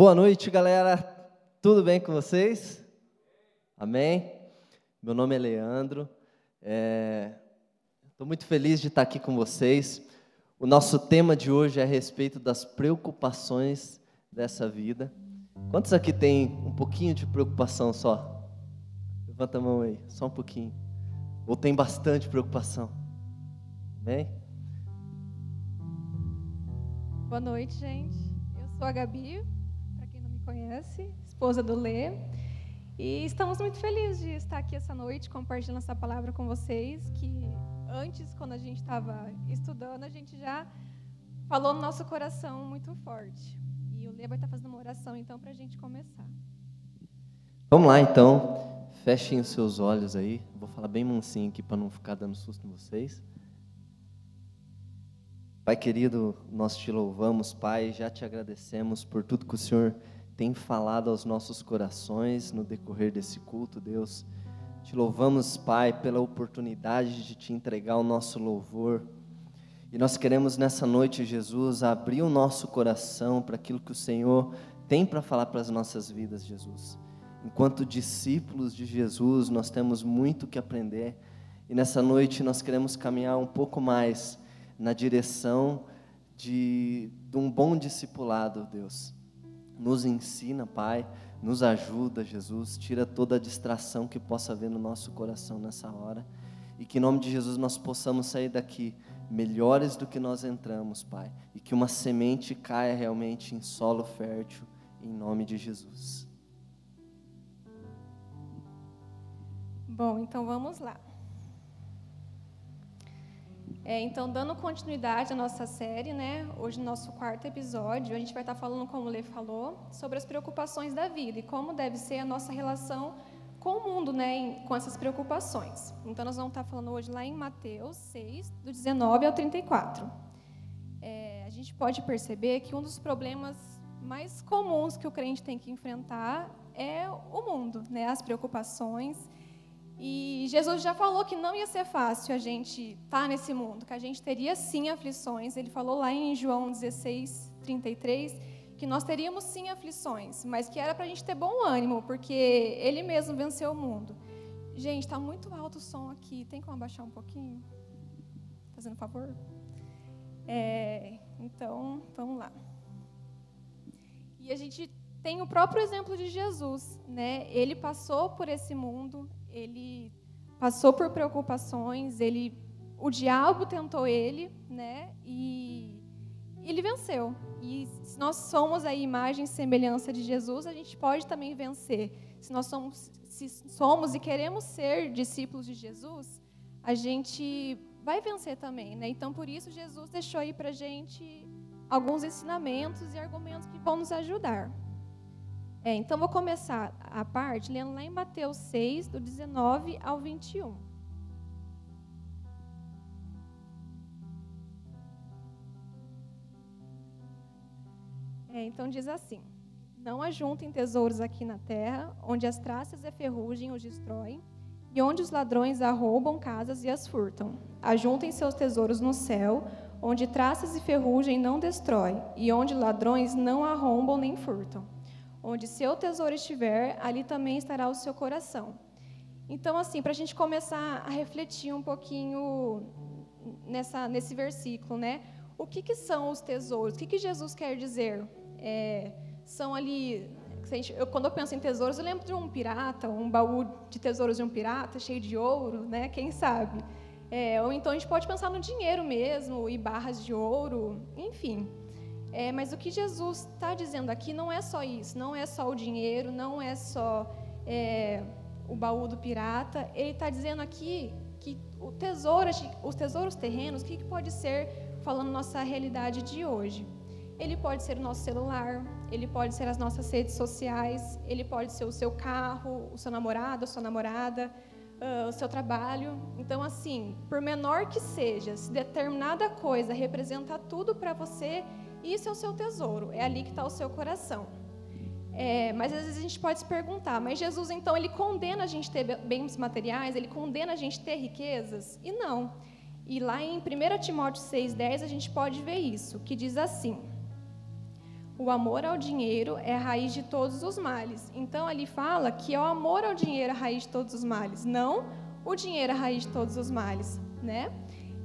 Boa noite, galera. Tudo bem com vocês? Amém? Meu nome é Leandro. Estou é... muito feliz de estar aqui com vocês. O nosso tema de hoje é a respeito das preocupações dessa vida. Quantos aqui tem um pouquinho de preocupação só? Levanta a mão aí, só um pouquinho. Ou tem bastante preocupação? Amém? Boa noite, gente. Eu sou a Gabi, conhece, esposa do Lê. E estamos muito felizes de estar aqui essa noite compartilhando essa palavra com vocês, que antes, quando a gente estava estudando, a gente já falou no nosso coração muito forte. E o Lê vai estar fazendo uma oração, então, para a gente começar. Vamos lá, então. Fechem os seus olhos aí. Vou falar bem mansinho aqui para não ficar dando susto em vocês. Pai querido, nós te louvamos, Pai, já te agradecemos por tudo que o Senhor tem falado aos nossos corações no decorrer desse culto, Deus. Te louvamos, Pai, pela oportunidade de te entregar o nosso louvor. E nós queremos nessa noite, Jesus, abrir o nosso coração para aquilo que o Senhor tem para falar para as nossas vidas, Jesus. Enquanto discípulos de Jesus, nós temos muito que aprender. E nessa noite nós queremos caminhar um pouco mais na direção de, de um bom discipulado, Deus nos ensina, Pai, nos ajuda, Jesus, tira toda a distração que possa haver no nosso coração nessa hora. E que em nome de Jesus nós possamos sair daqui melhores do que nós entramos, Pai. E que uma semente caia realmente em solo fértil, em nome de Jesus. Bom, então vamos lá. É, então, dando continuidade à nossa série, né, hoje no nosso quarto episódio, a gente vai estar falando, como o Lê falou, sobre as preocupações da vida e como deve ser a nossa relação com o mundo, né, com essas preocupações. Então, nós vamos estar falando hoje lá em Mateus 6, do 19 ao 34. É, a gente pode perceber que um dos problemas mais comuns que o crente tem que enfrentar é o mundo, né, as preocupações e Jesus já falou que não ia ser fácil a gente estar tá nesse mundo, que a gente teria sim aflições. Ele falou lá em João 16, 33, que nós teríamos sim aflições, mas que era para a gente ter bom ânimo, porque Ele mesmo venceu o mundo. Gente, está muito alto o som aqui. Tem como abaixar um pouquinho? Fazendo favor? É, então, vamos lá. E a gente tem o próprio exemplo de Jesus, né? Ele passou por esse mundo, ele passou por preocupações, ele, o diabo tentou ele, né? E ele venceu. E se nós somos a imagem e semelhança de Jesus, a gente pode também vencer. Se nós somos, se somos e queremos ser discípulos de Jesus, a gente vai vencer também, né? Então por isso Jesus deixou aí para gente alguns ensinamentos e argumentos que vão nos ajudar. É, então, vou começar a parte lendo lá em Mateus 6, do 19 ao 21. É, então, diz assim: Não ajuntem tesouros aqui na terra, onde as traças e ferrugem os destroem, e onde os ladrões arrombam casas e as furtam. Ajuntem seus tesouros no céu, onde traças e ferrugem não destrói, e onde ladrões não arrombam nem furtam. Onde seu tesouro estiver, ali também estará o seu coração. Então, assim, para a gente começar a refletir um pouquinho nessa, nesse versículo, né? O que, que são os tesouros? O que, que Jesus quer dizer? É, são ali. Eu, quando eu penso em tesouros, eu lembro de um pirata, um baú de tesouros de um pirata, cheio de ouro, né? Quem sabe? É, ou então a gente pode pensar no dinheiro mesmo, e barras de ouro, enfim. É, mas o que Jesus está dizendo aqui não é só isso, não é só o dinheiro, não é só é, o baú do pirata. Ele está dizendo aqui que o tesouro, os tesouros terrenos, o que, que pode ser, falando nossa realidade de hoje? Ele pode ser o nosso celular, ele pode ser as nossas redes sociais, ele pode ser o seu carro, o seu namorado, a sua namorada, uh, o seu trabalho. Então, assim, por menor que seja, se determinada coisa representa tudo para você, isso é o seu tesouro, é ali que está o seu coração. É, mas às vezes a gente pode se perguntar, mas Jesus então ele condena a gente ter bens materiais, ele condena a gente ter riquezas? E não. E lá em 1 Timóteo 6,10 a gente pode ver isso, que diz assim: O amor ao dinheiro é a raiz de todos os males. Então, ele fala que é o amor ao dinheiro a raiz de todos os males, não o dinheiro a raiz de todos os males, né?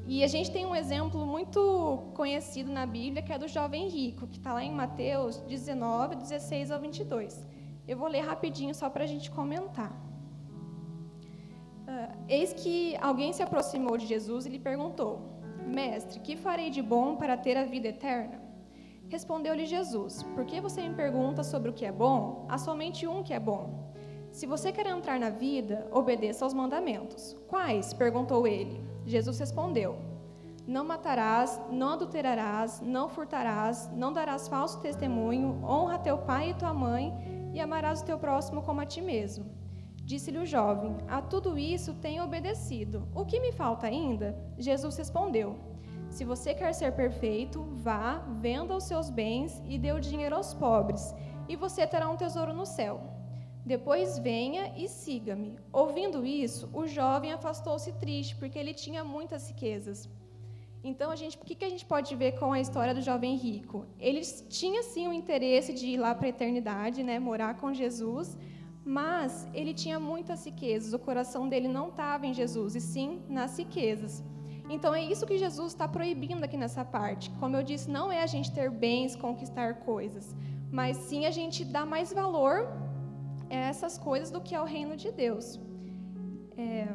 E a gente tem um exemplo muito conhecido na Bíblia, que é do jovem rico, que está lá em Mateus 19, 16 ao 22. Eu vou ler rapidinho só para a gente comentar. Uh, eis que alguém se aproximou de Jesus e lhe perguntou: Mestre, que farei de bom para ter a vida eterna? Respondeu-lhe Jesus: Por que você me pergunta sobre o que é bom? Há somente um que é bom. Se você quer entrar na vida, obedeça aos mandamentos. Quais? perguntou ele. Jesus respondeu: Não matarás, não adulterarás, não furtarás, não darás falso testemunho, honra teu pai e tua mãe e amarás o teu próximo como a ti mesmo. Disse-lhe o jovem: A tudo isso tenho obedecido. O que me falta ainda? Jesus respondeu: Se você quer ser perfeito, vá, venda os seus bens e dê o dinheiro aos pobres, e você terá um tesouro no céu. Depois venha e siga-me. Ouvindo isso, o jovem afastou-se triste, porque ele tinha muitas riquezas. Então, a gente, o que, que a gente pode ver com a história do jovem rico? Ele tinha sim o interesse de ir lá para a eternidade, né, morar com Jesus, mas ele tinha muitas riquezas. O coração dele não estava em Jesus, e sim nas riquezas. Então, é isso que Jesus está proibindo aqui nessa parte. Como eu disse, não é a gente ter bens, conquistar coisas, mas sim a gente dar mais valor a essas coisas do que ao reino de Deus. É...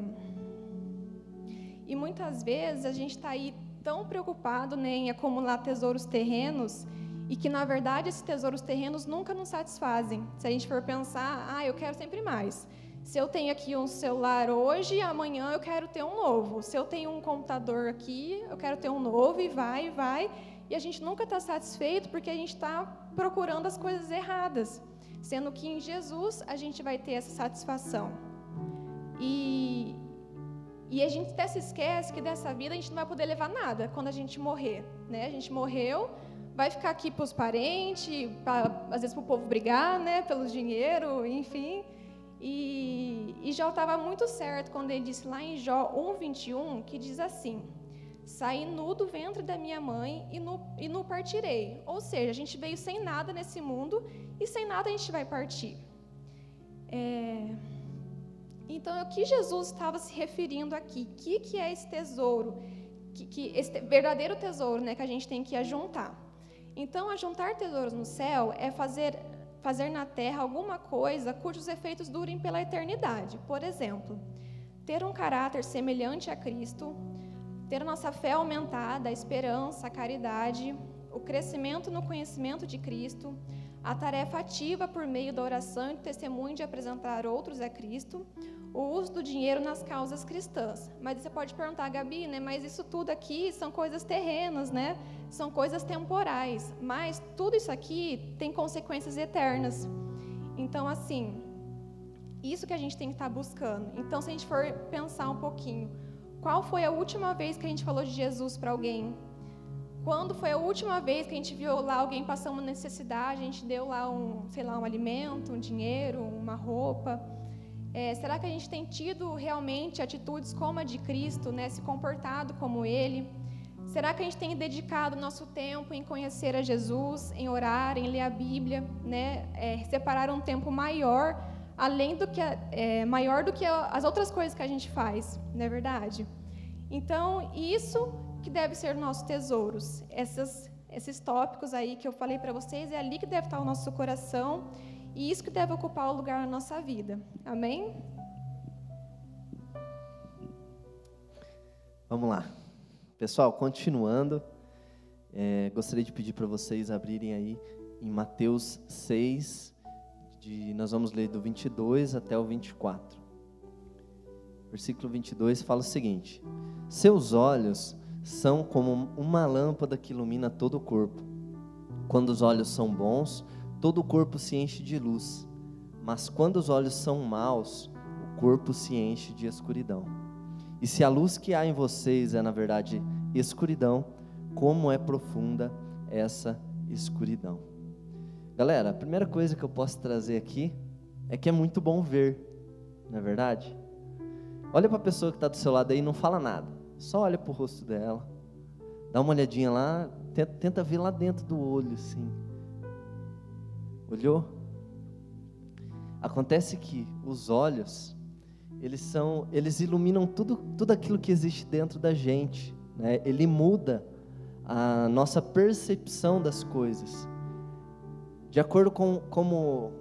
E muitas vezes a gente está aí tão preocupado né, em acumular tesouros terrenos e que, na verdade, esses tesouros terrenos nunca nos satisfazem. Se a gente for pensar, ah, eu quero sempre mais. Se eu tenho aqui um celular hoje, amanhã eu quero ter um novo. Se eu tenho um computador aqui, eu quero ter um novo e vai, vai. E a gente nunca está satisfeito porque a gente está procurando as coisas erradas. Sendo que em Jesus a gente vai ter essa satisfação. E, e a gente até se esquece que dessa vida a gente não vai poder levar nada quando a gente morrer. Né? A gente morreu, vai ficar aqui para os parentes, pra, às vezes para o povo brigar, né? pelo dinheiro, enfim. E, e Jó estava muito certo quando ele disse lá em Jó 1,21, que diz assim: Saí nu do ventre da minha mãe e no, e no partirei. Ou seja, a gente veio sem nada nesse mundo e sem nada a gente vai partir. É... Então, o que Jesus estava se referindo aqui? O que, que é esse tesouro? Que, que esse verdadeiro tesouro né, que a gente tem que ajuntar. Então, ajuntar tesouros no céu é fazer, fazer na terra alguma coisa cujos efeitos durem pela eternidade. Por exemplo, ter um caráter semelhante a Cristo, ter nossa fé aumentada, a esperança, a caridade, o crescimento no conhecimento de Cristo, a tarefa ativa por meio da oração e do testemunho de apresentar outros a Cristo, o uso do dinheiro nas causas cristãs. Mas você pode perguntar, Gabi, né, mas isso tudo aqui são coisas terrenas, né? São coisas temporais. Mas tudo isso aqui tem consequências eternas. Então, assim, isso que a gente tem que estar buscando. Então, se a gente for pensar um pouquinho, qual foi a última vez que a gente falou de Jesus para alguém? Quando foi a última vez que a gente viu lá alguém passando uma necessidade, a gente deu lá um, sei lá, um alimento, um dinheiro, uma roupa? É, será que a gente tem tido realmente atitudes como a de Cristo, né, se comportado como Ele? Será que a gente tem dedicado nosso tempo em conhecer a Jesus, em orar, em ler a Bíblia, né, é, separar um tempo maior, além do que é, maior do que as outras coisas que a gente faz, não é verdade? Então isso que deve ser nossos tesouros, essas, esses tópicos aí que eu falei para vocês é ali que deve estar o nosso coração e isso que deve ocupar o lugar na nossa vida. Amém? Vamos lá. Pessoal, continuando, é, gostaria de pedir para vocês abrirem aí em Mateus 6, de, nós vamos ler do 22 até o 24. Versículo 22 fala o seguinte: Seus olhos são como uma lâmpada que ilumina todo o corpo. Quando os olhos são bons, todo o corpo se enche de luz, mas quando os olhos são maus, o corpo se enche de escuridão. E se a luz que há em vocês é, na verdade, escuridão, como é profunda essa escuridão. Galera, a primeira coisa que eu posso trazer aqui é que é muito bom ver, não é verdade? Olha para a pessoa que está do seu lado aí e não fala nada, só olha para o rosto dela, dá uma olhadinha lá, tenta, ver lá dentro do olho, assim Olhou? Acontece que os olhos, eles são, eles iluminam tudo, tudo aquilo que existe dentro da gente, né? Ele muda a nossa percepção das coisas. De acordo com como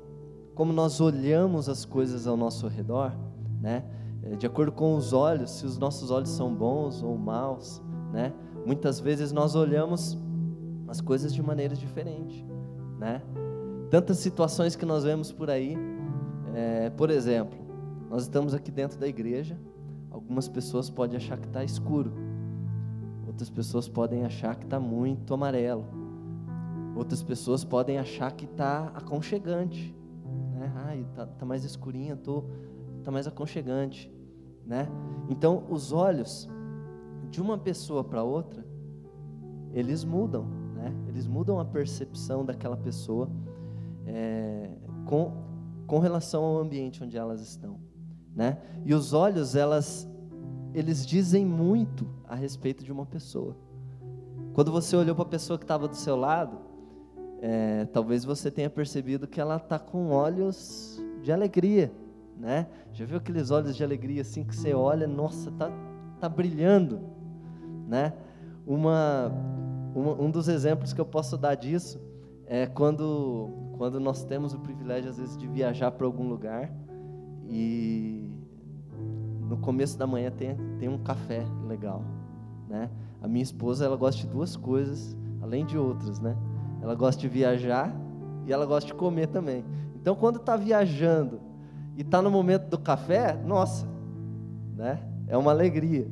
como nós olhamos as coisas ao nosso redor, né? É, de acordo com os olhos, se os nossos olhos são bons ou maus, né? Muitas vezes nós olhamos as coisas de maneira diferente, né? Tantas situações que nós vemos por aí, é, por exemplo, nós estamos aqui dentro da igreja, algumas pessoas podem achar que está escuro, outras pessoas podem achar que está muito amarelo, outras pessoas podem achar que está aconchegante, né? Ai, tá, tá mais escurinha, tô, tá mais aconchegante, né? Então, os olhos de uma pessoa para outra, eles mudam, né? Eles mudam a percepção daquela pessoa é, com com relação ao ambiente onde elas estão, né? E os olhos, elas, eles dizem muito a respeito de uma pessoa. Quando você olhou para a pessoa que estava do seu lado, é, talvez você tenha percebido que ela está com olhos de alegria, né? Já viu aqueles olhos de alegria assim que você olha, nossa, tá, tá brilhando, né? Uma, uma, um dos exemplos que eu posso dar disso é quando, quando nós temos o privilégio às vezes de viajar para algum lugar e no começo da manhã tem, tem um café legal, né? A minha esposa ela gosta de duas coisas, além de outras, né? Ela gosta de viajar e ela gosta de comer também. Então, quando está viajando e está no momento do café, nossa, né? É uma alegria.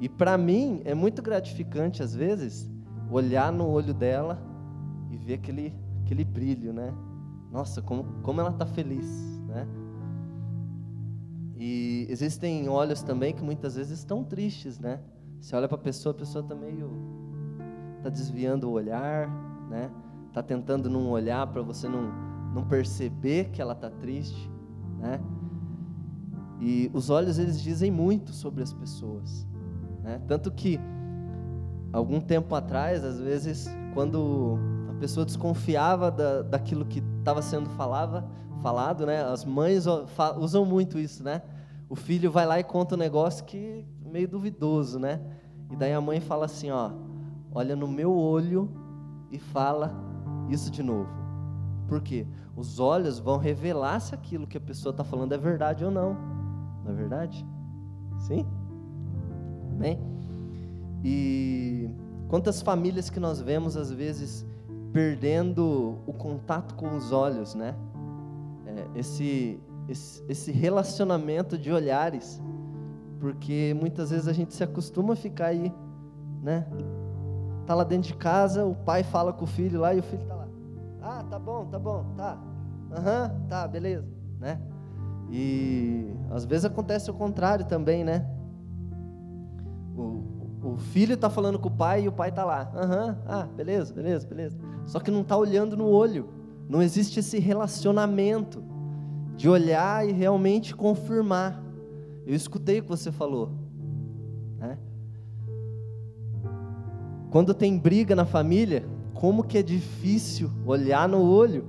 E para mim é muito gratificante às vezes olhar no olho dela e ver aquele aquele brilho, né? Nossa, como como ela está feliz, né? E existem olhos também que muitas vezes estão tristes, né? Você olha para a pessoa, a pessoa está meio está desviando o olhar, né? Tá tentando não olhar para você não, não perceber que ela está triste, né? E os olhos eles dizem muito sobre as pessoas, né? Tanto que algum tempo atrás, às vezes, quando a pessoa desconfiava da, daquilo que estava sendo falava, falado, né? As mães usam muito isso, né? O filho vai lá e conta um negócio que meio duvidoso, né? E daí a mãe fala assim, ó, olha no meu olho e fala isso de novo. Por quê? Os olhos vão revelar se aquilo que a pessoa está falando é verdade ou não. Não é verdade? Sim? Amém? E quantas famílias que nós vemos às vezes perdendo o contato com os olhos, né? É, esse, esse, esse relacionamento de olhares, porque muitas vezes a gente se acostuma a ficar aí, né? Tá lá dentro de casa, o pai fala com o filho lá e o filho tá lá. Ah, tá bom, tá bom, tá. Aham, uhum, tá, beleza, né? E às vezes acontece o contrário também, né? O, o filho tá falando com o pai e o pai tá lá. Aham, uhum, ah, beleza, beleza, beleza. Só que não tá olhando no olho. Não existe esse relacionamento de olhar e realmente confirmar. Eu escutei o que você falou. Quando tem briga na família, como que é difícil olhar no olho.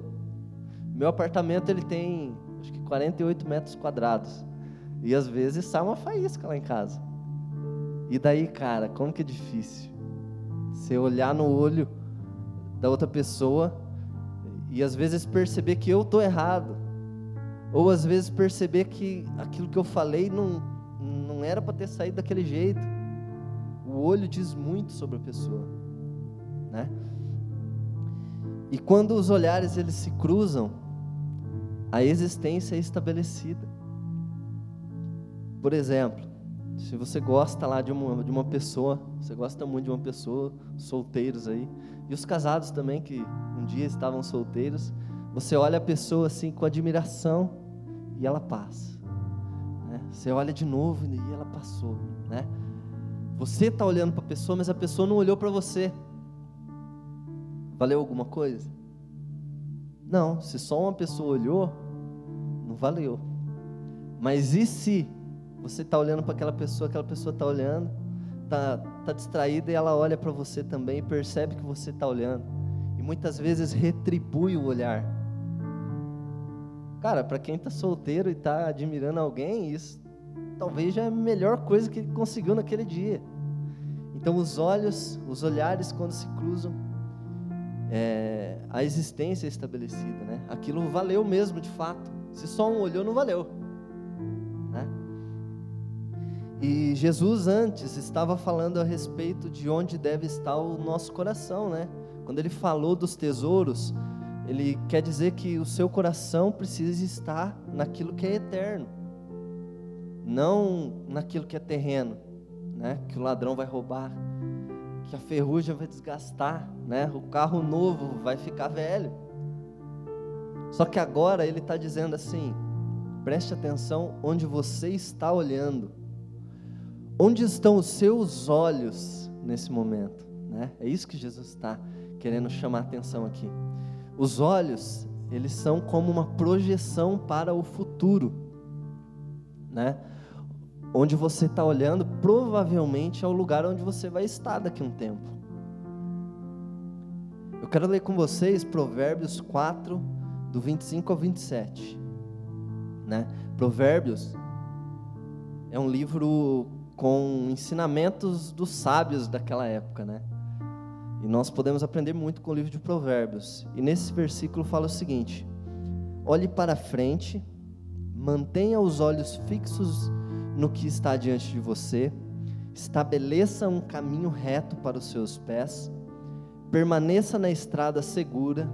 Meu apartamento ele tem acho que 48 metros quadrados. E às vezes sai uma faísca lá em casa. E daí, cara, como que é difícil? Você olhar no olho da outra pessoa e às vezes perceber que eu estou errado. Ou às vezes perceber que aquilo que eu falei não, não era para ter saído daquele jeito. O olho diz muito sobre a pessoa, né? E quando os olhares eles se cruzam, a existência é estabelecida. Por exemplo, se você gosta lá de uma, de uma pessoa, você gosta muito de uma pessoa, solteiros aí, e os casados também que um dia estavam solteiros, você olha a pessoa assim com admiração e ela passa. Né? Você olha de novo e ela passou, né? Você está olhando para a pessoa, mas a pessoa não olhou para você. Valeu alguma coisa? Não, se só uma pessoa olhou, não valeu. Mas e se você está olhando para aquela pessoa, aquela pessoa está olhando, está tá distraída e ela olha para você também e percebe que você está olhando. E muitas vezes retribui o olhar. Cara, para quem está solteiro e está admirando alguém, isso talvez já é a melhor coisa que ele conseguiu naquele dia. Então, os olhos, os olhares, quando se cruzam, é, a existência é estabelecida, né? Aquilo valeu mesmo, de fato. Se só um olhou, não valeu. Né? E Jesus antes estava falando a respeito de onde deve estar o nosso coração, né? Quando ele falou dos tesouros, ele quer dizer que o seu coração precisa estar naquilo que é eterno, não naquilo que é terreno, né? Que o ladrão vai roubar, que a ferrugem vai desgastar, né? O carro novo vai ficar velho. Só que agora ele está dizendo assim: preste atenção onde você está olhando, onde estão os seus olhos nesse momento, né? É isso que Jesus está querendo chamar a atenção aqui. Os olhos, eles são como uma projeção para o futuro, né? Onde você está olhando, provavelmente é o lugar onde você vai estar daqui a um tempo. Eu quero ler com vocês Provérbios 4, do 25 ao 27. Né? Provérbios é um livro com ensinamentos dos sábios daquela época, né? E nós podemos aprender muito com o livro de Provérbios. E nesse versículo fala o seguinte: Olhe para frente, mantenha os olhos fixos no que está diante de você, estabeleça um caminho reto para os seus pés, permaneça na estrada segura,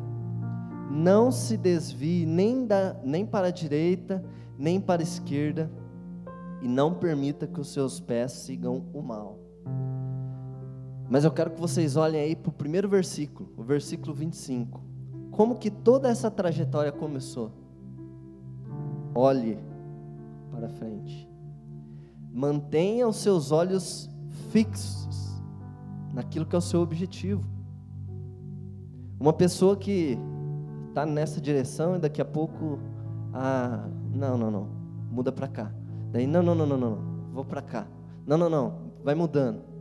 não se desvie nem, da, nem para a direita, nem para a esquerda, e não permita que os seus pés sigam o mal. Mas eu quero que vocês olhem aí para o primeiro versículo, o versículo 25. Como que toda essa trajetória começou? Olhe para frente. Mantenha os seus olhos fixos naquilo que é o seu objetivo. Uma pessoa que está nessa direção e daqui a pouco, ah, não, não, não, muda para cá. Daí, não, não, não, não, não, vou para cá. Não, não, não, vai mudando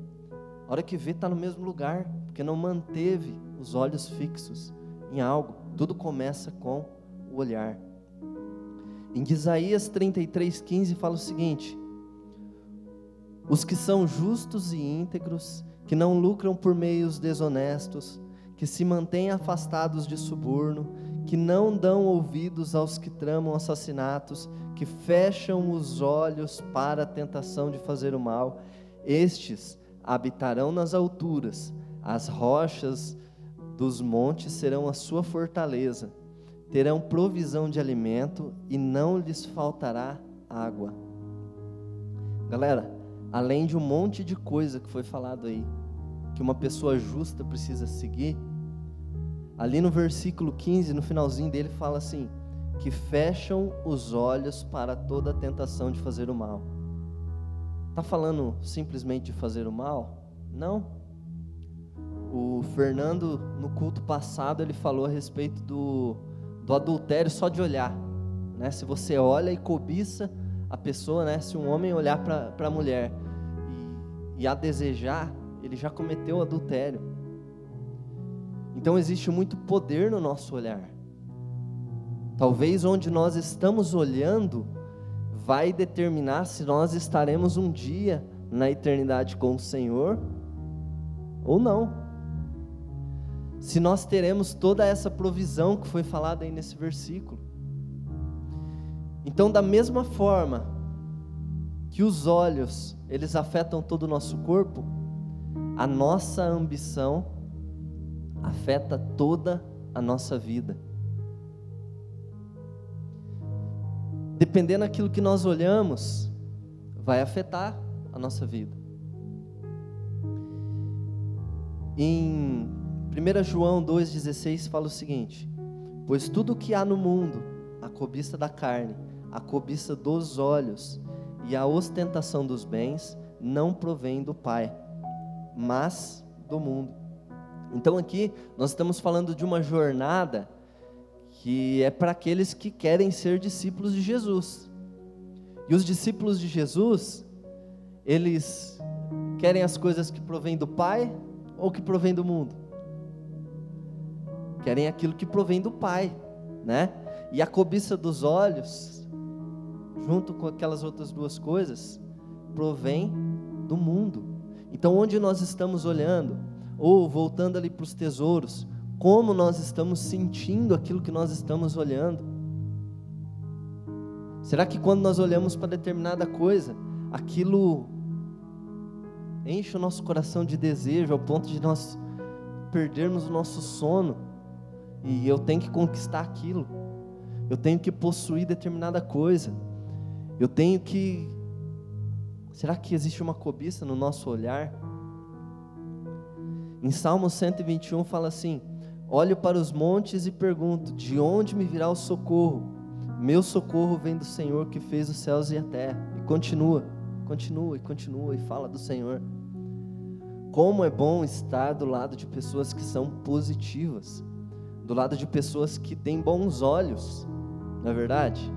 a hora que vê, está no mesmo lugar, porque não manteve os olhos fixos em algo. Tudo começa com o olhar. Em Isaías 33,15 fala o seguinte: Os que são justos e íntegros, que não lucram por meios desonestos, que se mantêm afastados de suborno, que não dão ouvidos aos que tramam assassinatos, que fecham os olhos para a tentação de fazer o mal, estes habitarão nas alturas, as rochas dos montes serão a sua fortaleza, terão provisão de alimento e não lhes faltará água. Galera, além de um monte de coisa que foi falado aí, que uma pessoa justa precisa seguir, ali no versículo 15, no finalzinho dele, fala assim: que fecham os olhos para toda a tentação de fazer o mal. Está falando simplesmente de fazer o mal? Não. O Fernando, no culto passado, ele falou a respeito do, do adultério só de olhar. Né? Se você olha e cobiça a pessoa, né? se um homem olhar para a mulher e, a desejar, ele já cometeu adultério. Então existe muito poder no nosso olhar. Talvez onde nós estamos olhando vai determinar se nós estaremos um dia na eternidade com o Senhor ou não. Se nós teremos toda essa provisão que foi falada aí nesse versículo. Então, da mesma forma que os olhos, eles afetam todo o nosso corpo, a nossa ambição afeta toda a nossa vida. dependendo daquilo que nós olhamos, vai afetar a nossa vida. Em 1 João 2,16 fala o seguinte: Pois tudo o que há no mundo, a cobiça da carne, a cobiça dos olhos e a ostentação dos bens, não provém do Pai, mas do mundo. Então aqui nós estamos falando de uma jornada que é para aqueles que querem ser discípulos de Jesus. E os discípulos de Jesus, eles querem as coisas que provêm do Pai ou que provêm do mundo? Querem aquilo que provém do Pai, né? E a cobiça dos olhos, junto com aquelas outras duas coisas, provém do mundo. Então, onde nós estamos olhando, ou voltando ali para os tesouros, como nós estamos sentindo aquilo que nós estamos olhando? Será que quando nós olhamos para determinada coisa, aquilo enche o nosso coração de desejo ao ponto de nós perdermos o nosso sono e eu tenho que conquistar aquilo, eu tenho que possuir determinada coisa, eu tenho que. Será que existe uma cobiça no nosso olhar? Em Salmo 121 fala assim: Olho para os montes e pergunto: de onde me virá o socorro? Meu socorro vem do Senhor que fez os céus e a terra. E continua, continua e continua e fala do Senhor. Como é bom estar do lado de pessoas que são positivas, do lado de pessoas que têm bons olhos, não é verdade?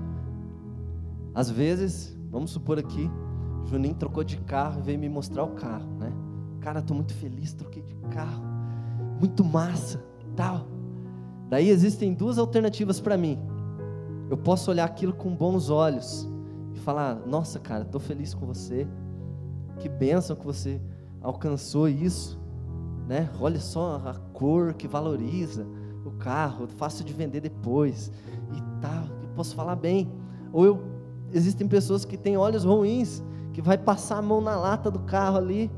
Às vezes, vamos supor aqui, Juninho trocou de carro e veio me mostrar o carro, né? Cara, estou muito feliz, troquei de carro, muito massa, tal. Daí existem duas alternativas para mim. Eu posso olhar aquilo com bons olhos e falar: Nossa, cara, estou feliz com você. Que bênção que você alcançou isso, né? Olha só a cor que valoriza o carro, fácil de vender depois e tal. Eu posso falar bem. Ou eu, existem pessoas que têm olhos ruins, que vai passar a mão na lata do carro ali.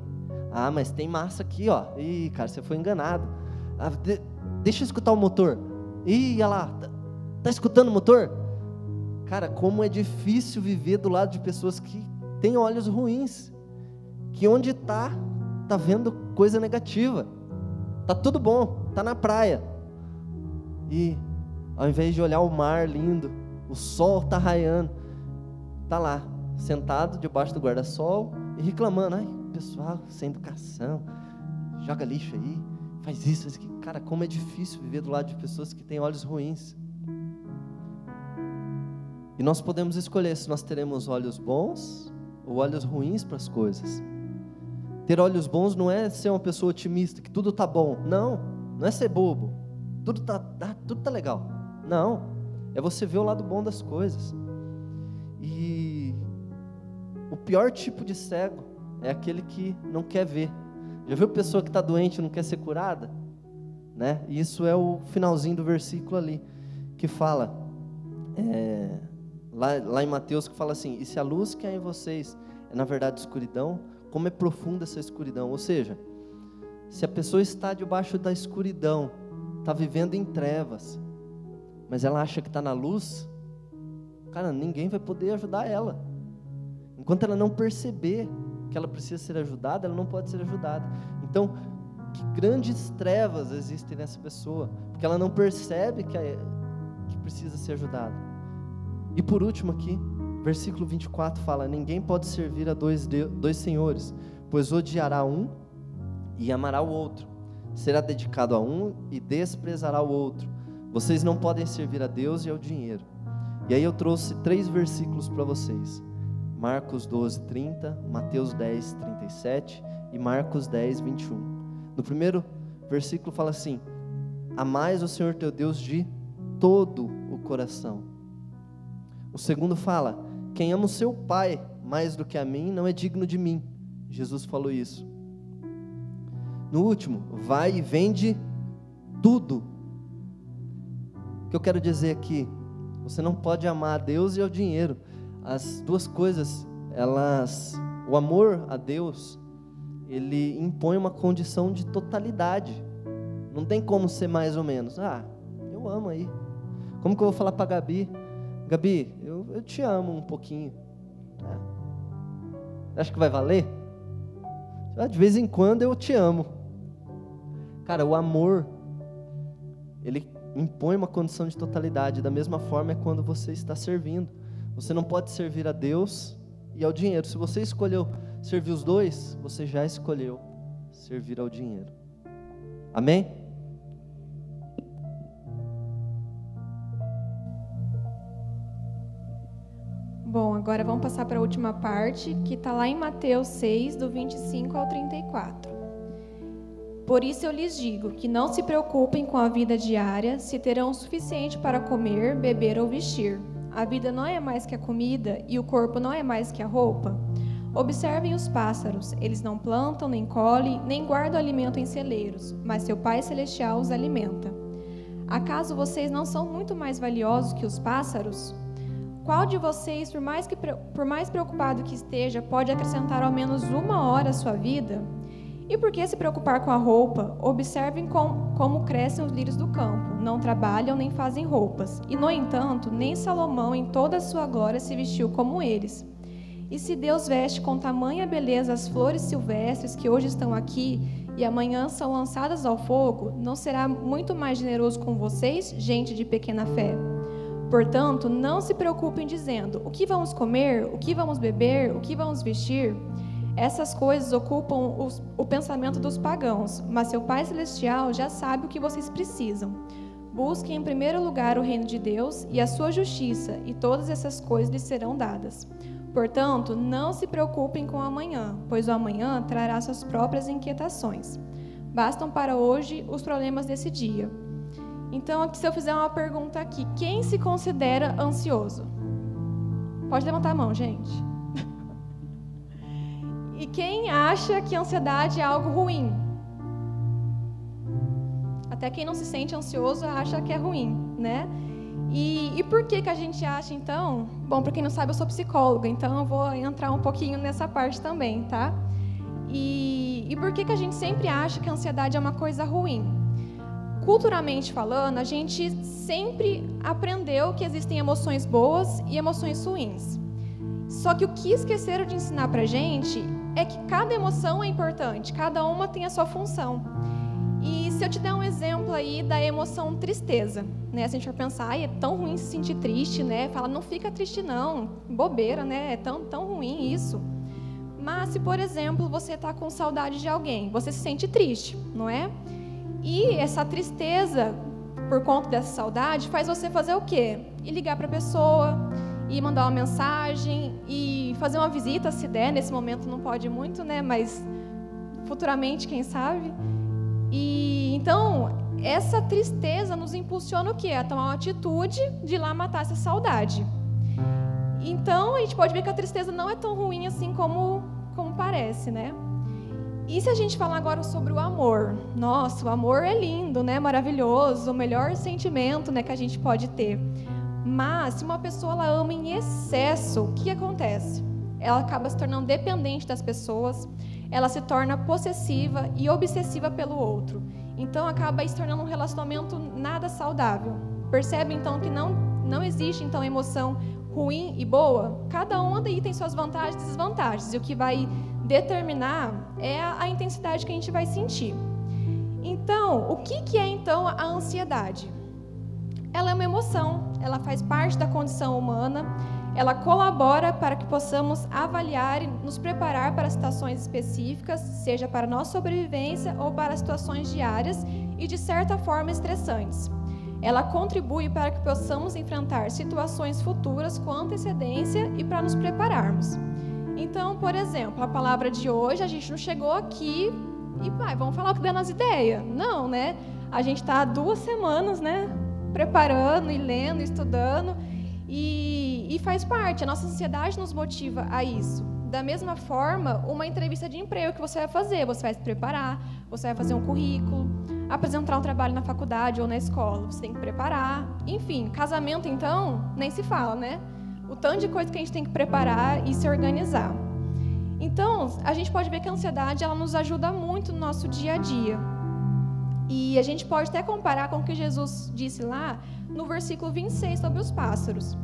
Ah, mas tem massa aqui, ó. Ih, cara, você foi enganado. Ah, de, deixa eu escutar o motor. Ih, olha lá, tá, tá escutando o motor? Cara, como é difícil viver do lado de pessoas que têm olhos ruins, que onde está, está vendo coisa negativa. Tá tudo bom, tá na praia. E ao invés de olhar o mar lindo, o sol tá raiando, tá lá, sentado debaixo do guarda-sol e reclamando, ai, pessoal, sem educação, joga lixo aí, faz isso, faz aquilo. Cara, como é difícil viver do lado de pessoas que têm olhos ruins. E nós podemos escolher se nós teremos olhos bons ou olhos ruins para as coisas. Ter olhos bons não é ser uma pessoa otimista, que tudo tá bom. Não, não é ser bobo. Tudo tá, tá, tudo tá legal. Não, é você ver o lado bom das coisas. E pior tipo de cego é aquele que não quer ver. Já viu pessoa que está doente e não quer ser curada? Né? Isso é o finalzinho do versículo ali, que fala. É, lá, lá em Mateus que fala assim: E se a luz que há em vocês é na verdade escuridão, como é profunda essa escuridão? Ou seja, se a pessoa está debaixo da escuridão, está vivendo em trevas, mas ela acha que está na luz, cara, ninguém vai poder ajudar ela. Enquanto ela não perceber que ela precisa ser ajudada, ela não pode ser ajudada. Então, que grandes trevas existem nessa pessoa, porque ela não percebe que, é, que precisa ser ajudada. E por último aqui, versículo 24 fala: Ninguém pode servir a dois, dois senhores, pois odiará um e amará o outro, será dedicado a um e desprezará o outro. Vocês não podem servir a Deus e ao dinheiro. E aí eu trouxe três versículos para vocês: Marcos 12, 30, Mateus 10, 37 e Marcos 10, 21. No primeiro versículo fala assim: Amais o Senhor teu Deus de todo o coração o segundo fala: Quem ama o seu pai mais do que a mim não é digno de mim. Jesus falou isso. No último, vai e vende tudo. O que eu quero dizer aqui, você não pode amar a Deus e ao dinheiro. As duas coisas, elas, o amor a Deus, ele impõe uma condição de totalidade. Não tem como ser mais ou menos. Ah, eu amo aí. Como que eu vou falar para Gabi? Gabi, eu, eu te amo um pouquinho. É. Acho que vai valer? Ah, de vez em quando eu te amo. Cara, o amor, ele impõe uma condição de totalidade. Da mesma forma é quando você está servindo. Você não pode servir a Deus e ao dinheiro. Se você escolheu servir os dois, você já escolheu servir ao dinheiro. Amém? Bom, agora vamos passar para a última parte, que está lá em Mateus 6, do 25 ao 34. Por isso eu lhes digo que não se preocupem com a vida diária, se terão o suficiente para comer, beber ou vestir. A vida não é mais que a comida e o corpo não é mais que a roupa. Observem os pássaros, eles não plantam, nem colhem, nem guardam alimento em celeiros, mas seu Pai Celestial os alimenta. Acaso vocês não são muito mais valiosos que os pássaros? Qual de vocês, por mais, que, por mais preocupado que esteja, pode acrescentar ao menos uma hora à sua vida? E por que se preocupar com a roupa? Observem com, como crescem os lírios do campo. Não trabalham nem fazem roupas. E, no entanto, nem Salomão, em toda a sua glória, se vestiu como eles. E se Deus veste com tamanha beleza as flores silvestres que hoje estão aqui e amanhã são lançadas ao fogo, não será muito mais generoso com vocês, gente de pequena fé? Portanto, não se preocupem dizendo: o que vamos comer, o que vamos beber, o que vamos vestir. Essas coisas ocupam os, o pensamento dos pagãos, mas seu Pai Celestial já sabe o que vocês precisam. Busquem em primeiro lugar o reino de Deus e a sua justiça, e todas essas coisas lhes serão dadas. Portanto, não se preocupem com o amanhã, pois o amanhã trará suas próprias inquietações. Bastam para hoje os problemas desse dia. Então, aqui, se eu fizer uma pergunta aqui, quem se considera ansioso? Pode levantar a mão, gente. E quem acha que ansiedade é algo ruim? Até quem não se sente ansioso acha que é ruim, né? E, e, por que, que a gente acha, então? Bom, para quem não sabe, eu sou psicóloga, então eu vou entrar um pouquinho nessa parte também, tá? E, e por que, que a gente sempre acha que a ansiedade é uma coisa ruim? Culturalmente falando, a gente sempre aprendeu que existem emoções boas e emoções ruins. Só que o que esqueceram de ensinar para gente é que cada emoção é importante, cada uma tem a sua função. E se eu te der um exemplo aí da emoção tristeza, né? Se a gente for pensar, ai, é tão ruim se sentir triste, né? Fala, não fica triste não, bobeira, né? É tão, tão ruim isso. Mas se, por exemplo, você está com saudade de alguém, você se sente triste, não é? E essa tristeza, por conta dessa saudade, faz você fazer o quê? E ligar para a pessoa, e mandar uma mensagem, e fazer uma visita, se der. Nesse momento não pode muito, né? Mas futuramente, quem sabe? E então, essa tristeza nos impulsiona o quê? A tomar uma atitude de ir lá matar essa saudade. Então, a gente pode ver que a tristeza não é tão ruim assim como, como parece, né? E se a gente falar agora sobre o amor? Nossa, o amor é lindo, né? Maravilhoso, o melhor sentimento né, que a gente pode ter. Mas se uma pessoa ela ama em excesso, o que acontece? Ela acaba se tornando dependente das pessoas, ela se torna possessiva e obsessiva pelo outro. Então acaba se tornando um relacionamento nada saudável. Percebe então que não não existe então emoção ruim e boa. Cada uma daí tem suas vantagens e desvantagens. E o que vai determinar é a, a intensidade que a gente vai sentir. Então, o que, que é então a ansiedade? Ela é uma emoção, ela faz parte da condição humana ela colabora para que possamos avaliar e nos preparar para situações específicas, seja para nossa sobrevivência ou para situações diárias e de certa forma estressantes. Ela contribui para que possamos enfrentar situações futuras com antecedência e para nos prepararmos. Então, por exemplo, a palavra de hoje, a gente não chegou aqui e vai, vamos falar o que dá nas ideias. Não, né? A gente está há duas semanas, né? Preparando e lendo, estudando. E, e faz parte, a nossa ansiedade nos motiva a isso. Da mesma forma, uma entrevista de emprego que você vai fazer, você vai se preparar, você vai fazer um currículo, apresentar um trabalho na faculdade ou na escola, você tem que preparar. Enfim, casamento então, nem se fala, né? O tanto de coisa que a gente tem que preparar e se organizar. Então, a gente pode ver que a ansiedade ela nos ajuda muito no nosso dia a dia. E a gente pode até comparar com o que Jesus disse lá no versículo 26 sobre os pássaros.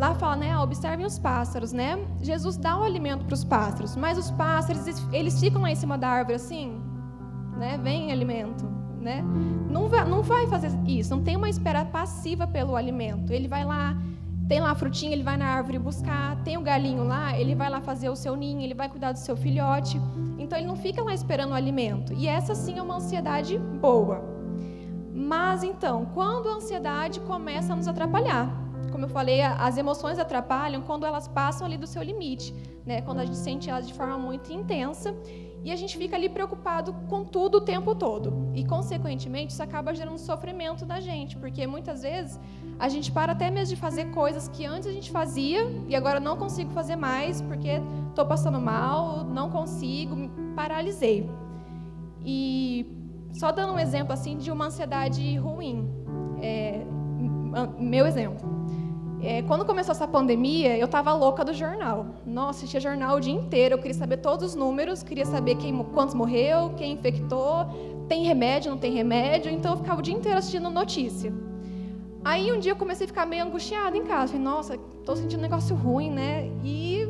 Lá fala, né, observem os pássaros, né? Jesus dá o alimento para os pássaros, mas os pássaros, eles ficam lá em cima da árvore assim, né? Vem alimento, né? Não vai, não vai fazer isso, não tem uma espera passiva pelo alimento. Ele vai lá, tem lá a frutinha, ele vai na árvore buscar, tem o galinho lá, ele vai lá fazer o seu ninho, ele vai cuidar do seu filhote. Então ele não fica lá esperando o alimento. E essa sim é uma ansiedade boa. Mas então, quando a ansiedade começa a nos atrapalhar, como eu falei, as emoções atrapalham quando elas passam ali do seu limite, né? Quando a gente sente elas de forma muito intensa e a gente fica ali preocupado com tudo o tempo todo. E, consequentemente, isso acaba gerando sofrimento da gente, porque muitas vezes a gente para até mesmo de fazer coisas que antes a gente fazia e agora não consigo fazer mais porque estou passando mal, não consigo, paralisei. E só dando um exemplo assim de uma ansiedade ruim, é, meu exemplo. É, quando começou essa pandemia, eu estava louca do jornal. Nossa, assistia jornal o dia inteiro. Eu queria saber todos os números, queria saber quem, quantos morreu, quem infectou, tem remédio, não tem remédio. Então eu ficava o dia inteiro assistindo notícia. Aí um dia eu comecei a ficar meio angustiada em casa. Falei, nossa, estou sentindo um negócio ruim, né? E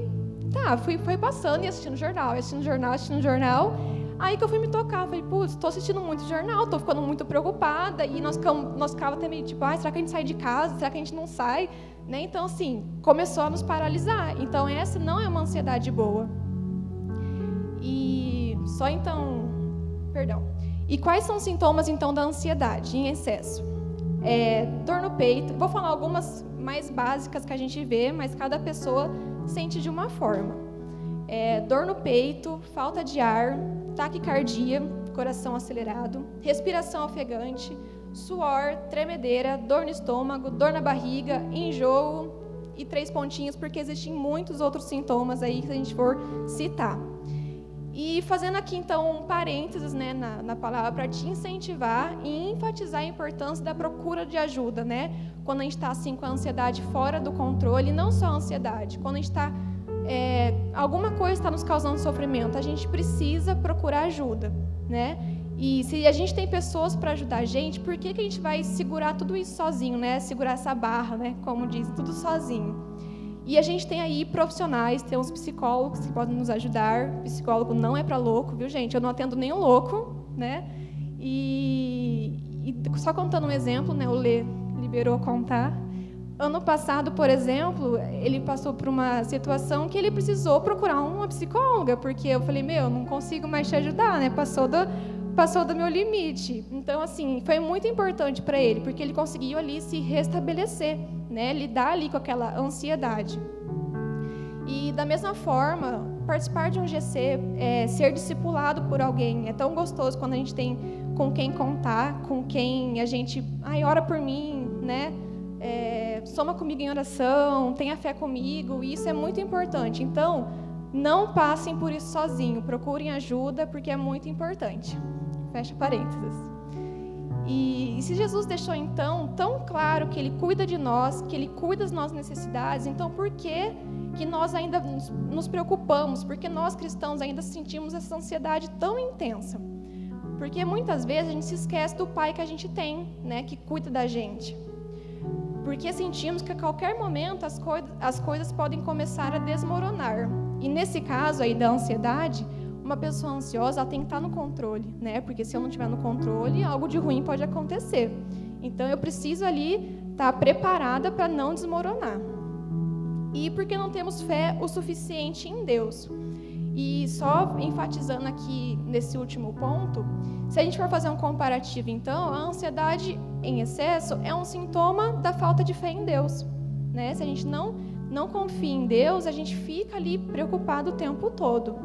tá, fui, fui passando e assistindo jornal, assistindo jornal, assistindo jornal. Aí que eu fui me tocar, falei, putz, estou assistindo muito jornal, estou ficando muito preocupada. E nós nós ficava até meio tipo, ah, será que a gente sai de casa? Será que a gente não sai? Né? Então, assim, começou a nos paralisar. Então, essa não é uma ansiedade boa. E só então, perdão. E quais são os sintomas então da ansiedade em excesso? É, dor no peito. Vou falar algumas mais básicas que a gente vê, mas cada pessoa sente de uma forma. É, dor no peito, falta de ar, taquicardia, coração acelerado, respiração ofegante, suor, tremedeira, dor no estômago, dor na barriga, enjoo e três pontinhos, porque existem muitos outros sintomas aí que a gente for citar. E fazendo aqui então um parênteses né, na, na palavra para te incentivar e enfatizar a importância da procura de ajuda, né? Quando a gente está assim com a ansiedade fora do controle, não só a ansiedade, quando a gente está é, alguma coisa está nos causando sofrimento, a gente precisa procurar ajuda, né? E se a gente tem pessoas para ajudar a gente, por que, que a gente vai segurar tudo isso sozinho, né? Segurar essa barra, né? Como dizem, tudo sozinho. E a gente tem aí profissionais, tem uns psicólogos que podem nos ajudar. Psicólogo não é para louco, viu, gente? Eu não atendo nenhum louco, né? E, e só contando um exemplo, né? O Lê liberou contar. Ano passado, por exemplo, ele passou por uma situação que ele precisou procurar uma psicóloga, porque eu falei, meu, não consigo mais te ajudar, né? Passou do, passou do meu limite. Então, assim, foi muito importante para ele, porque ele conseguiu ali se restabelecer, né? Lidar ali com aquela ansiedade. E da mesma forma, participar de um GC, é, ser discipulado por alguém, é tão gostoso quando a gente tem com quem contar, com quem a gente, ai, ora por mim, né? é, soma comigo em oração, tenha fé comigo, e isso é muito importante. Então, não passem por isso sozinho, procurem ajuda, porque é muito importante. Fecha parênteses. E, e, se Jesus deixou então tão claro que Ele cuida de nós, que Ele cuida das nossas necessidades, então por que, que nós ainda nos, nos preocupamos? Porque nós cristãos ainda sentimos essa ansiedade tão intensa? Porque muitas vezes a gente se esquece do Pai que a gente tem, né, que cuida da gente porque sentimos que a qualquer momento as, coi as coisas podem começar a desmoronar. E nesse caso aí da ansiedade, uma pessoa ansiosa tem que estar no controle, né? Porque se eu não estiver no controle, algo de ruim pode acontecer. Então eu preciso ali estar preparada para não desmoronar. E porque não temos fé o suficiente em Deus. E só enfatizando aqui nesse último ponto, se a gente for fazer um comparativo, então, a ansiedade em excesso é um sintoma da falta de fé em Deus. Né? Se a gente não, não confia em Deus, a gente fica ali preocupado o tempo todo.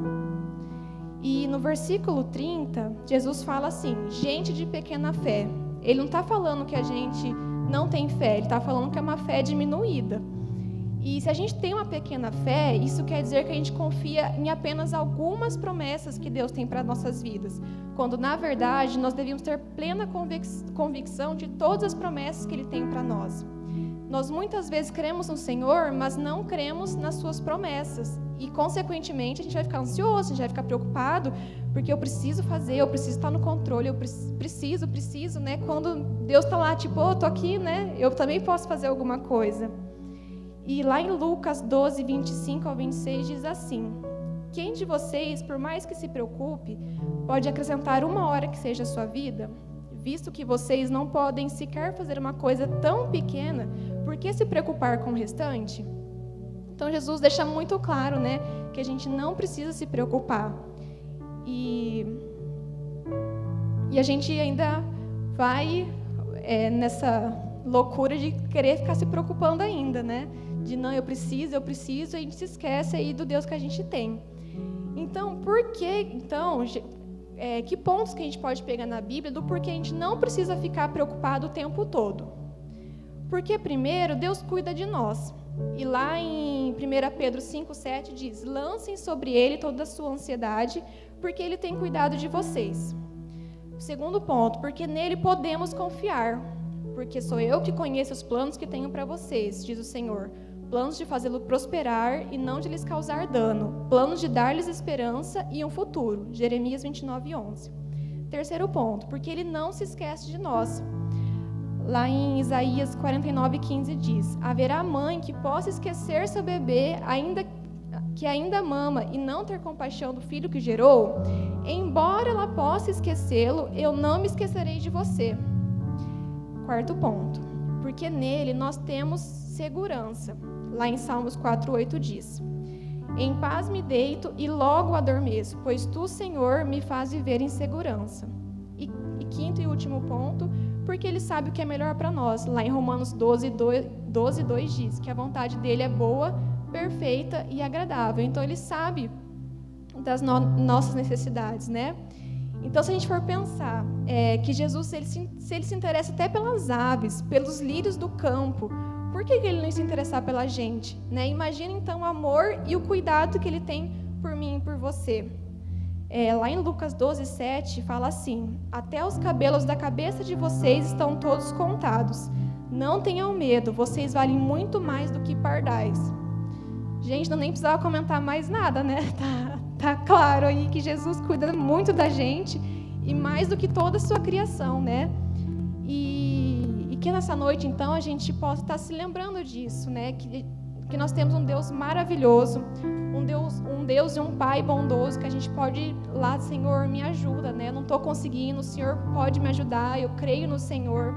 E no versículo 30, Jesus fala assim: gente de pequena fé. Ele não está falando que a gente não tem fé, ele está falando que é uma fé diminuída. E se a gente tem uma pequena fé, isso quer dizer que a gente confia em apenas algumas promessas que Deus tem para nossas vidas, quando na verdade nós devíamos ter plena convicção de todas as promessas que Ele tem para nós. Nós muitas vezes cremos no Senhor, mas não cremos nas Suas promessas. E, consequentemente, a gente vai ficar ansioso, a gente vai ficar preocupado, porque eu preciso fazer, eu preciso estar no controle, eu preciso, preciso, né? Quando Deus está lá, tipo, oh, estou aqui, né? Eu também posso fazer alguma coisa. E lá em Lucas 12, 25 ao 26 diz assim: Quem de vocês, por mais que se preocupe, pode acrescentar uma hora que seja a sua vida? Visto que vocês não podem sequer fazer uma coisa tão pequena, por que se preocupar com o restante? Então Jesus deixa muito claro, né, que a gente não precisa se preocupar. E, e a gente ainda vai é, nessa loucura de querer ficar se preocupando ainda, né? de não, eu preciso, eu preciso, e a gente se esquece aí do Deus que a gente tem. Então, por que, então, é, que pontos que a gente pode pegar na Bíblia do porquê a gente não precisa ficar preocupado o tempo todo? Porque, primeiro, Deus cuida de nós. E lá em 1 Pedro 5,7 diz: Lancem sobre ele toda a sua ansiedade, porque ele tem cuidado de vocês. Segundo ponto, porque nele podemos confiar, porque sou eu que conheço os planos que tenho para vocês, diz o Senhor. Planos de fazê-lo prosperar e não de lhes causar dano, planos de dar-lhes esperança e um futuro. Jeremias 29, 11. Terceiro ponto, porque ele não se esquece de nós. Lá em Isaías 49, 15 diz: Haverá mãe que possa esquecer seu bebê, ainda que ainda mama, e não ter compaixão do filho que gerou? Embora ela possa esquecê-lo, eu não me esquecerei de você. Quarto ponto, porque nele nós temos segurança. Lá em Salmos 4:8 diz: Em paz me deito e logo adormeço, pois tu, Senhor, me faz viver em segurança. E, e quinto e último ponto, porque ele sabe o que é melhor para nós. Lá em Romanos 12, 2, 12, 2 diz que a vontade dele é boa, perfeita e agradável. Então ele sabe das no nossas necessidades, né? Então, se a gente for pensar é, que Jesus, ele se, se, ele se interessa até pelas aves, pelos lírios do campo, por que, que ele não se interessar pela gente? Né? Imagina então o amor e o cuidado que ele tem por mim e por você. É, lá em Lucas 12, 7, fala assim: Até os cabelos da cabeça de vocês estão todos contados. Não tenham medo, vocês valem muito mais do que pardais. Gente, não nem precisava comentar mais nada, né? Tá, tá claro aí que Jesus cuida muito da gente e mais do que toda a sua criação, né? E, e que nessa noite, então, a gente possa estar se lembrando disso, né? Que, que nós temos um Deus maravilhoso, um Deus, um Deus e um Pai bondoso que a gente pode ir lá, Senhor, me ajuda, né? Eu não estou conseguindo, o Senhor pode me ajudar, eu creio no Senhor.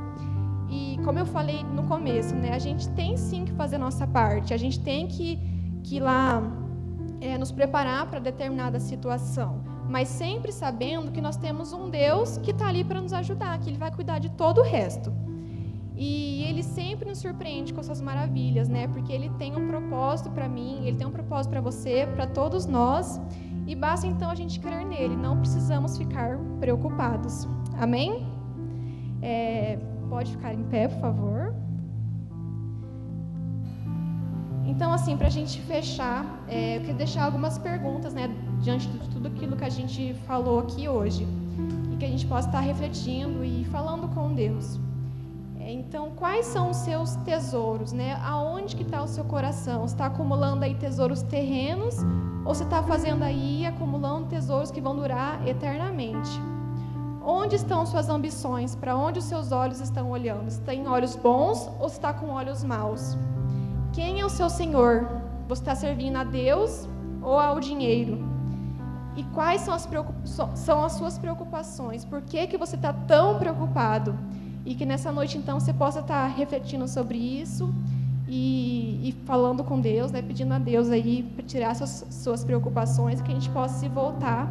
E como eu falei no começo, né? A gente tem sim que fazer a nossa parte, a gente tem que, que ir lá é, nos preparar para determinada situação, mas sempre sabendo que nós temos um Deus que está ali para nos ajudar, que Ele vai cuidar de todo o resto. E Ele sempre nos surpreende com suas maravilhas, né? Porque Ele tem um propósito para mim, Ele tem um propósito para você, para todos nós. E basta então a gente crer nele, não precisamos ficar preocupados. Amém? É, pode ficar em pé, por favor. Então, assim, para a gente fechar, é, eu queria deixar algumas perguntas, né, diante de tudo aquilo que a gente falou aqui hoje, e que a gente possa estar refletindo e falando com Deus. Então, quais são os seus tesouros, né? Aonde que está o seu coração? Está acumulando aí tesouros terrenos ou você está fazendo aí acumulando tesouros que vão durar eternamente? Onde estão suas ambições? Para onde os seus olhos estão olhando? Está em olhos bons ou está com olhos maus? Quem é o seu Senhor? Você está servindo a Deus ou ao dinheiro? E quais são as, são as suas preocupações? Por que, que você está tão preocupado? E que nessa noite, então, você possa estar refletindo sobre isso e, e, falando com Deus, né, pedindo a Deus aí para tirar suas, suas preocupações, que a gente possa se voltar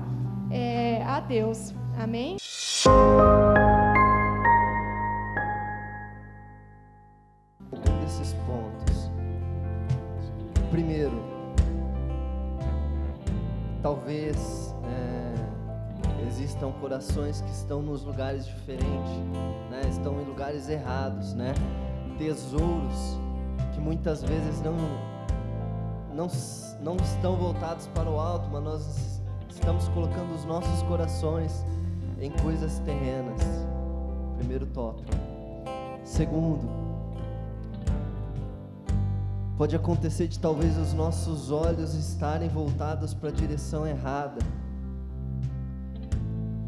é, a Deus. Amém? Existam corações que estão nos lugares diferentes, né? estão em lugares errados, né? tesouros que muitas vezes não, não, não estão voltados para o alto, mas nós estamos colocando os nossos corações em coisas terrenas. Primeiro tópico. Segundo, Pode acontecer de talvez os nossos olhos estarem voltados para a direção errada.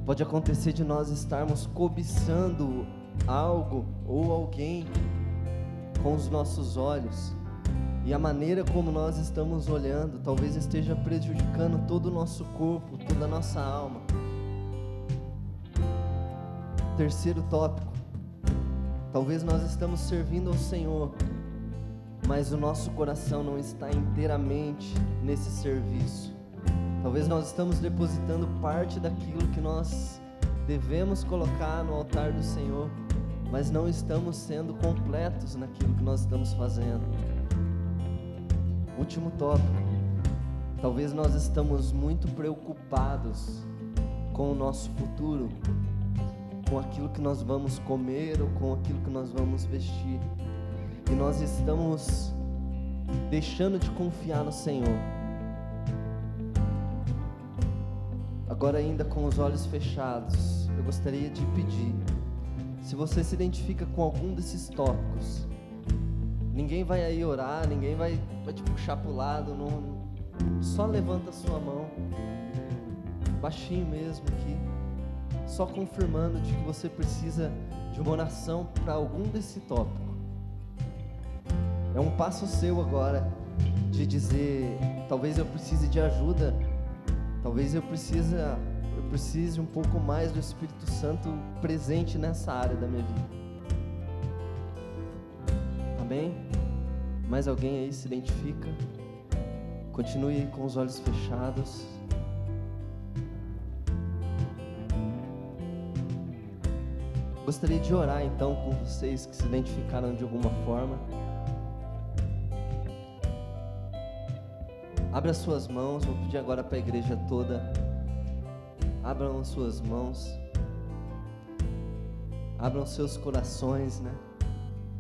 Pode acontecer de nós estarmos cobiçando algo ou alguém com os nossos olhos. E a maneira como nós estamos olhando talvez esteja prejudicando todo o nosso corpo, toda a nossa alma. Terceiro tópico. Talvez nós estamos servindo ao Senhor mas o nosso coração não está inteiramente nesse serviço. Talvez nós estamos depositando parte daquilo que nós devemos colocar no altar do Senhor, mas não estamos sendo completos naquilo que nós estamos fazendo. Último tópico. Talvez nós estamos muito preocupados com o nosso futuro, com aquilo que nós vamos comer ou com aquilo que nós vamos vestir. E nós estamos deixando de confiar no Senhor. Agora, ainda com os olhos fechados, eu gostaria de pedir, se você se identifica com algum desses tópicos, ninguém vai aí orar, ninguém vai, vai te puxar para o lado, não, só levanta a sua mão, baixinho mesmo aqui, só confirmando de que você precisa de uma oração para algum desse tópico. É um passo seu agora de dizer, talvez eu precise de ajuda, talvez eu precise, eu precise um pouco mais do Espírito Santo presente nessa área da minha vida. Amém? Mais alguém aí se identifica? Continue com os olhos fechados. Gostaria de orar então com vocês que se identificaram de alguma forma. Abra suas mãos, vou pedir agora para a igreja toda. Abram suas mãos. Abram seus corações, né?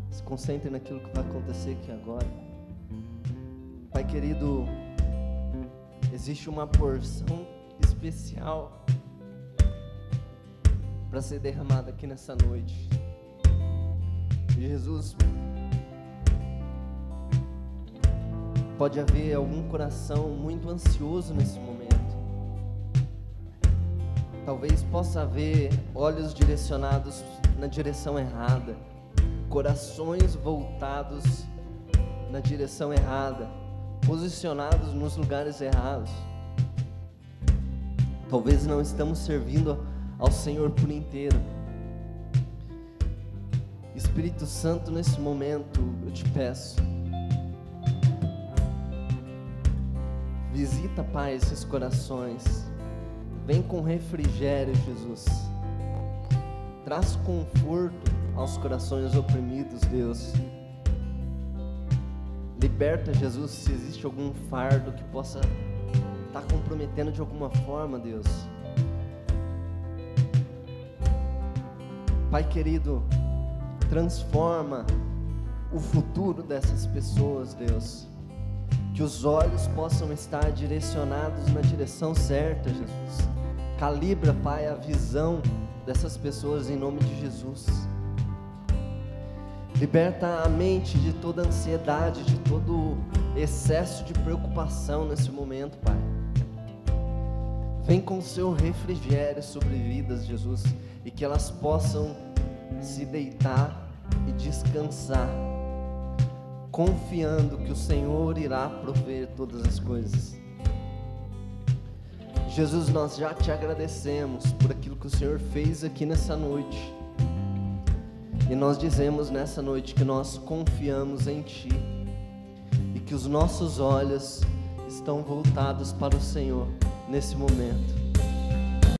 Se concentrem naquilo que vai acontecer aqui agora. Pai querido, existe uma porção especial para ser derramada aqui nessa noite. Jesus, pode haver algum coração muito ansioso nesse momento. Talvez possa haver olhos direcionados na direção errada, corações voltados na direção errada posicionados nos lugares errados. Talvez não estamos servindo ao Senhor por inteiro. Espírito Santo, nesse momento, eu te peço. Visita, Pai, esses corações. Vem com refrigério, Jesus. Traz conforto aos corações oprimidos, Deus. Liberta, Jesus, se existe algum fardo que possa estar tá comprometendo de alguma forma, Deus. Pai querido, transforma o futuro dessas pessoas, Deus. Que os olhos possam estar direcionados na direção certa, Jesus. Calibra, Pai, a visão dessas pessoas em nome de Jesus. Liberta a mente de toda ansiedade, de todo excesso de preocupação nesse momento, Pai. Vem com seu refrigério sobre vidas, Jesus, e que elas possam se deitar e descansar, confiando que o Senhor irá prover todas as coisas. Jesus, nós já te agradecemos por aquilo que o Senhor fez aqui nessa noite. E nós dizemos nessa noite que nós confiamos em Ti e que os nossos olhos estão voltados para o Senhor nesse momento.